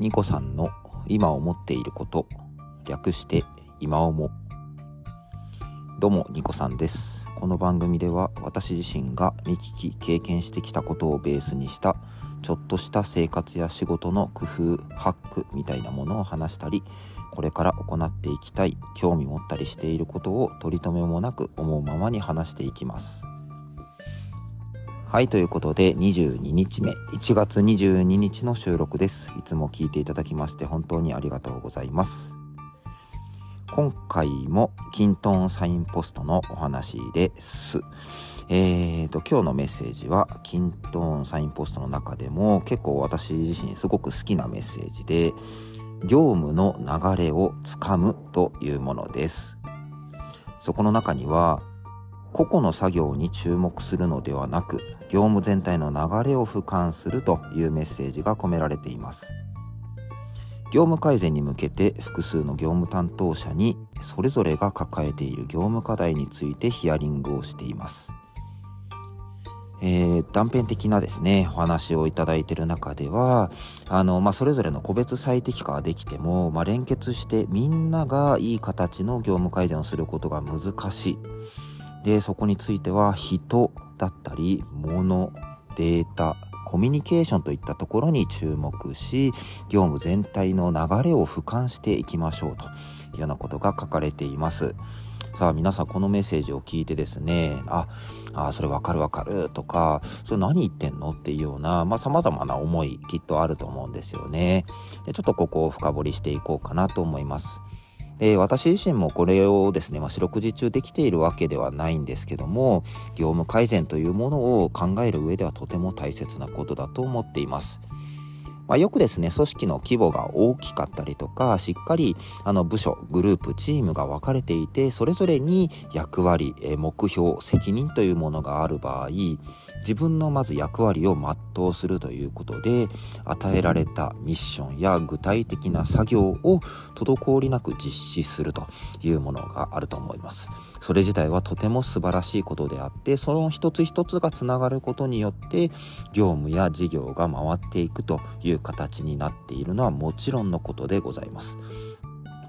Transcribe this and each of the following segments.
ニコさんの今思っていること略して今思どうもニコさんです。この番組では私自身が見聞き経験してきたことをベースにしたちょっとした生活や仕事の工夫ハックみたいなものを話したりこれから行っていきたい興味持ったりしていることを取り留めもなく思うままに話していきます。はいということで22日目1月22日の収録です。いつも聞いていただきまして本当にありがとうございます。今回もキントンサインポストのお話です。えーと今日のメッセージはキントンサインポストの中でも結構私自身すごく好きなメッセージで業務の流れをつかむというものです。そこの中には個々の作業に注目するのではなく業務全体の流れを俯瞰するというメッセージが込められています業務改善に向けて複数の業務担当者にそれぞれが抱えている業務課題についてヒアリングをしていますえー、断片的なですね、お話をいただいている中では、あの、まあ、それぞれの個別最適化はできても、まあ、連結してみんながいい形の業務改善をすることが難しい。で、そこについては人だったり、物、データ、コミュニケーションといったところに注目し、業務全体の流れを俯瞰していきましょうというようなことが書かれています。さあ皆さんこのメッセージを聞いてですね、あ、あそれわかるわかるとか、それ何言ってんのっていうような、まあ様々な思いきっとあると思うんですよね。でちょっとここを深掘りしていこうかなと思います。で私自身もこれをですね、まあ、四六時中できているわけではないんですけども業務改善というものを考える上ではとても大切なことだと思っています。まあ、よくですね組織の規模が大きかったりとかしっかりあの部署グループチームが分かれていてそれぞれに役割目標責任というものがある場合自分のまず役割を全うするということで与えられたミッションや具体的な作業を滞りなく実施するというものがあると思います。それ自体はとても素晴らしいことであってその一つ一つがつながることによって業務や事業が回っていくという形になっているのはもちろんのことでございます。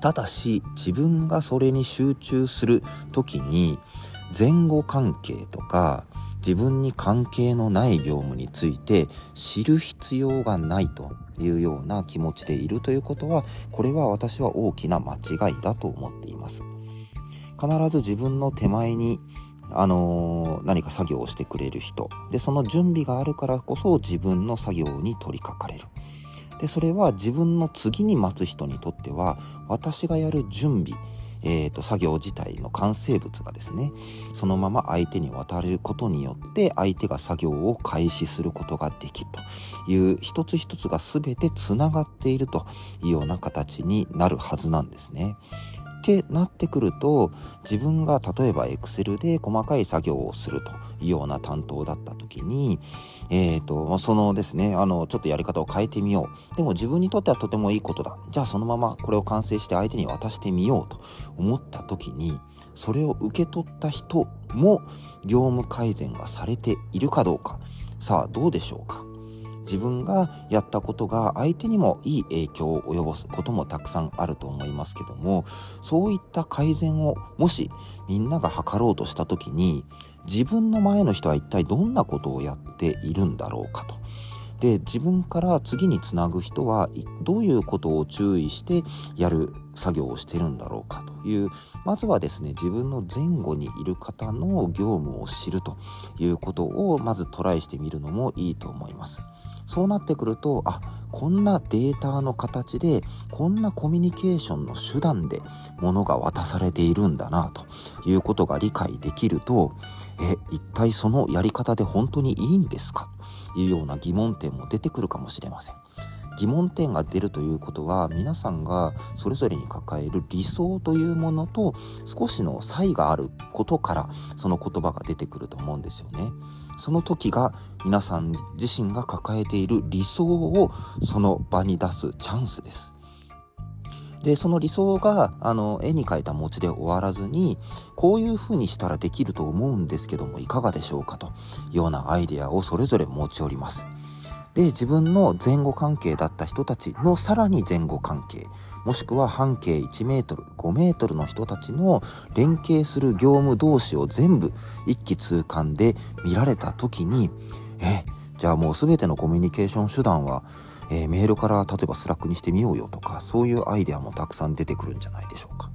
ただし自分がそれに集中する時に前後関係とか自分に関係のない業務について知る必要がないというような気持ちでいるということはこれは私は大きな間違いだと思っています。必ず自分の手前にあのー、何か作業をしてくれる人。でその準備があるからこそ自分の作業に取り掛かれる。でそれは自分の次に待つ人にとっては私がやる準備えーと、作業自体の完成物がですねそのまま相手に渡ることによって相手が作業を開始することができると。いう一つ一つが全てつながっているというような形になるはずなんですね。ってなってくると自分が例えば Excel で細かい作業をするというような担当だった時に、えーと、そのですねあのちょっとやり方を変えてみよう。でも自分にとってはとてもいいことだ。じゃあそのままこれを完成して相手に渡してみようと思った時にそれを受け取った人も業務改善がされているかどうか。さあどうでしょうか？自分がやったことが相手にもいい影響を及ぼすこともたくさんあると思いますけどもそういった改善をもしみんなが図ろうとした時に自分の前の人は一体どんなことをやっているんだろうかと。で自分から次につなぐ人はどういうことを注意してやる作業をしてるんだろうかというまずはですね自分の前後にいる方の業務を知るということをまずトライしてみるのもいいと思います。そうなってくるとあこんなデータの形でこんなコミュニケーションの手段で物が渡されているんだなということが理解できるとえ一体そのやり方で本当にいいんですか？というような疑問点も出てくるかもしれません。疑問点が出るということは皆さんがそれぞれに抱える理想というものと少しの差異があることからその言葉が出てくると思うんですよね。その時が皆さん自身が抱えている理想をその場に出すチャンスです。で、その理想が、あの、絵に描いた餅で終わらずに、こういう風にしたらできると思うんですけども、いかがでしょうかというようなアイデアをそれぞれ持ち寄ります。で自分の前後関係だった人たちのさらに前後関係もしくは半径1メートル5メートルの人たちの連携する業務同士を全部一気通貫で見られた時にえじゃあもう全てのコミュニケーション手段は、えー、メールから例えば Slack にしてみようよとかそういうアイデアもたくさん出てくるんじゃないでしょうか。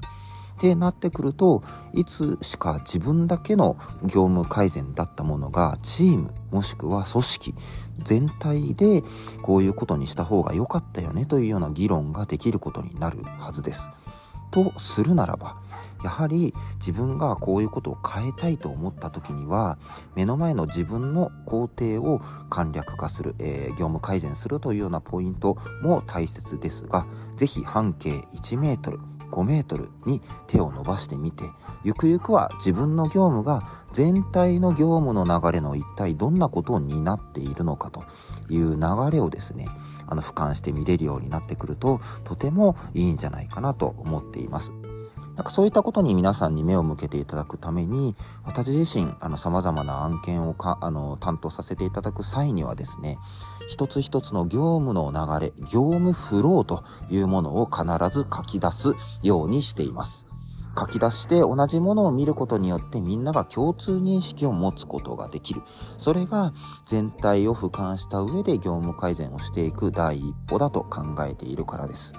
ってなってくるといつしか自分だけの業務改善だったものがチームもしくは組織全体でこういうことにした方が良かったよねというような議論ができることになるはずです。とするならばやはり自分がこういうことを変えたいと思った時には目の前の自分の工程を簡略化する、えー、業務改善するというようなポイントも大切ですが是非半径1メートル5メートルに手を伸ばしてみてゆくゆくは自分の業務が全体の業務の流れの一体どんなことを担っているのかという流れをですねあの俯瞰して見れるようになってくるととてもいいんじゃないかなと思っています。なんかそういったことに皆さんに目を向けていただくために私自身あの様々な案件をかあの担当させていただく際にはですね一つ一つの業務の流れ業務フローというものを必ず書き出すようにしています。書き出して同じものを見ることによってみんなが共通認識を持つことができる。それが全体を俯瞰した上で業務改善をしていく第一歩だと考えているからです。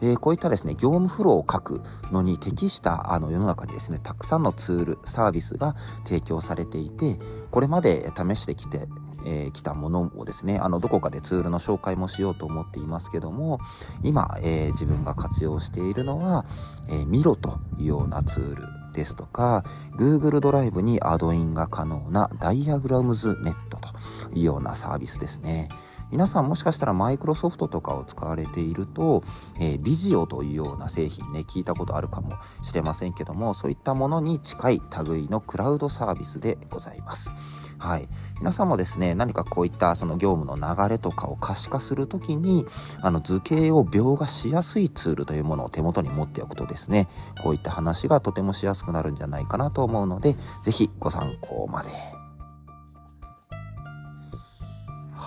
でこういったですね業務フローを書くのに適したあの世の中にですねたくさんのツールサービスが提供されていてこれまで試してきてえー、来たものをですねあのどこかでツールの紹介もしようと思っていますけども今、えー、自分が活用しているのは、えー、ミロというようなツールですとか Google ドライブにアドインが可能なダイアグラムズネットというようなサービスですね。皆さんもしかしたらマイクロソフトとかを使われていると、えー、ビジオというような製品ね、聞いたことあるかもしれませんけども、そういったものに近い類のクラウドサービスでございます。はい。皆さんもですね、何かこういったその業務の流れとかを可視化するときに、あの図形を描画しやすいツールというものを手元に持っておくとですね、こういった話がとてもしやすくなるんじゃないかなと思うので、ぜひご参考まで。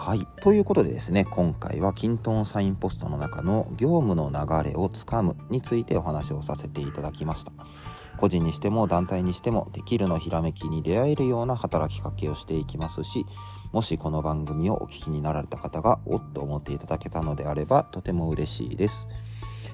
はい。ということでですね、今回はキントンサインポストの中の業務の流れをつかむについてお話をさせていただきました。個人にしても団体にしてもできるのひらめきに出会えるような働きかけをしていきますし、もしこの番組をお聞きになられた方がおっと思っていただけたのであればとても嬉しいです。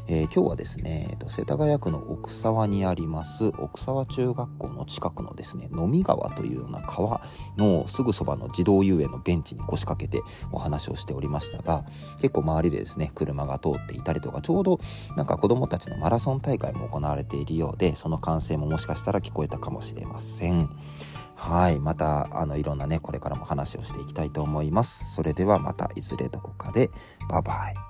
えー、今日はですね、えーと、世田谷区の奥沢にあります奥沢中学校の近くのですね、飲み川というような川のすぐそばの児童遊園のベンチに腰掛けてお話をしておりましたが、結構周りでですね、車が通っていたりとか、ちょうどなんか子供たちのマラソン大会も行われているようで、その歓声ももしかしたら聞こえたかもしれません。はい。また、あの、いろんなね、これからも話をしていきたいと思います。それではまたいずれどこかで、バイバイ。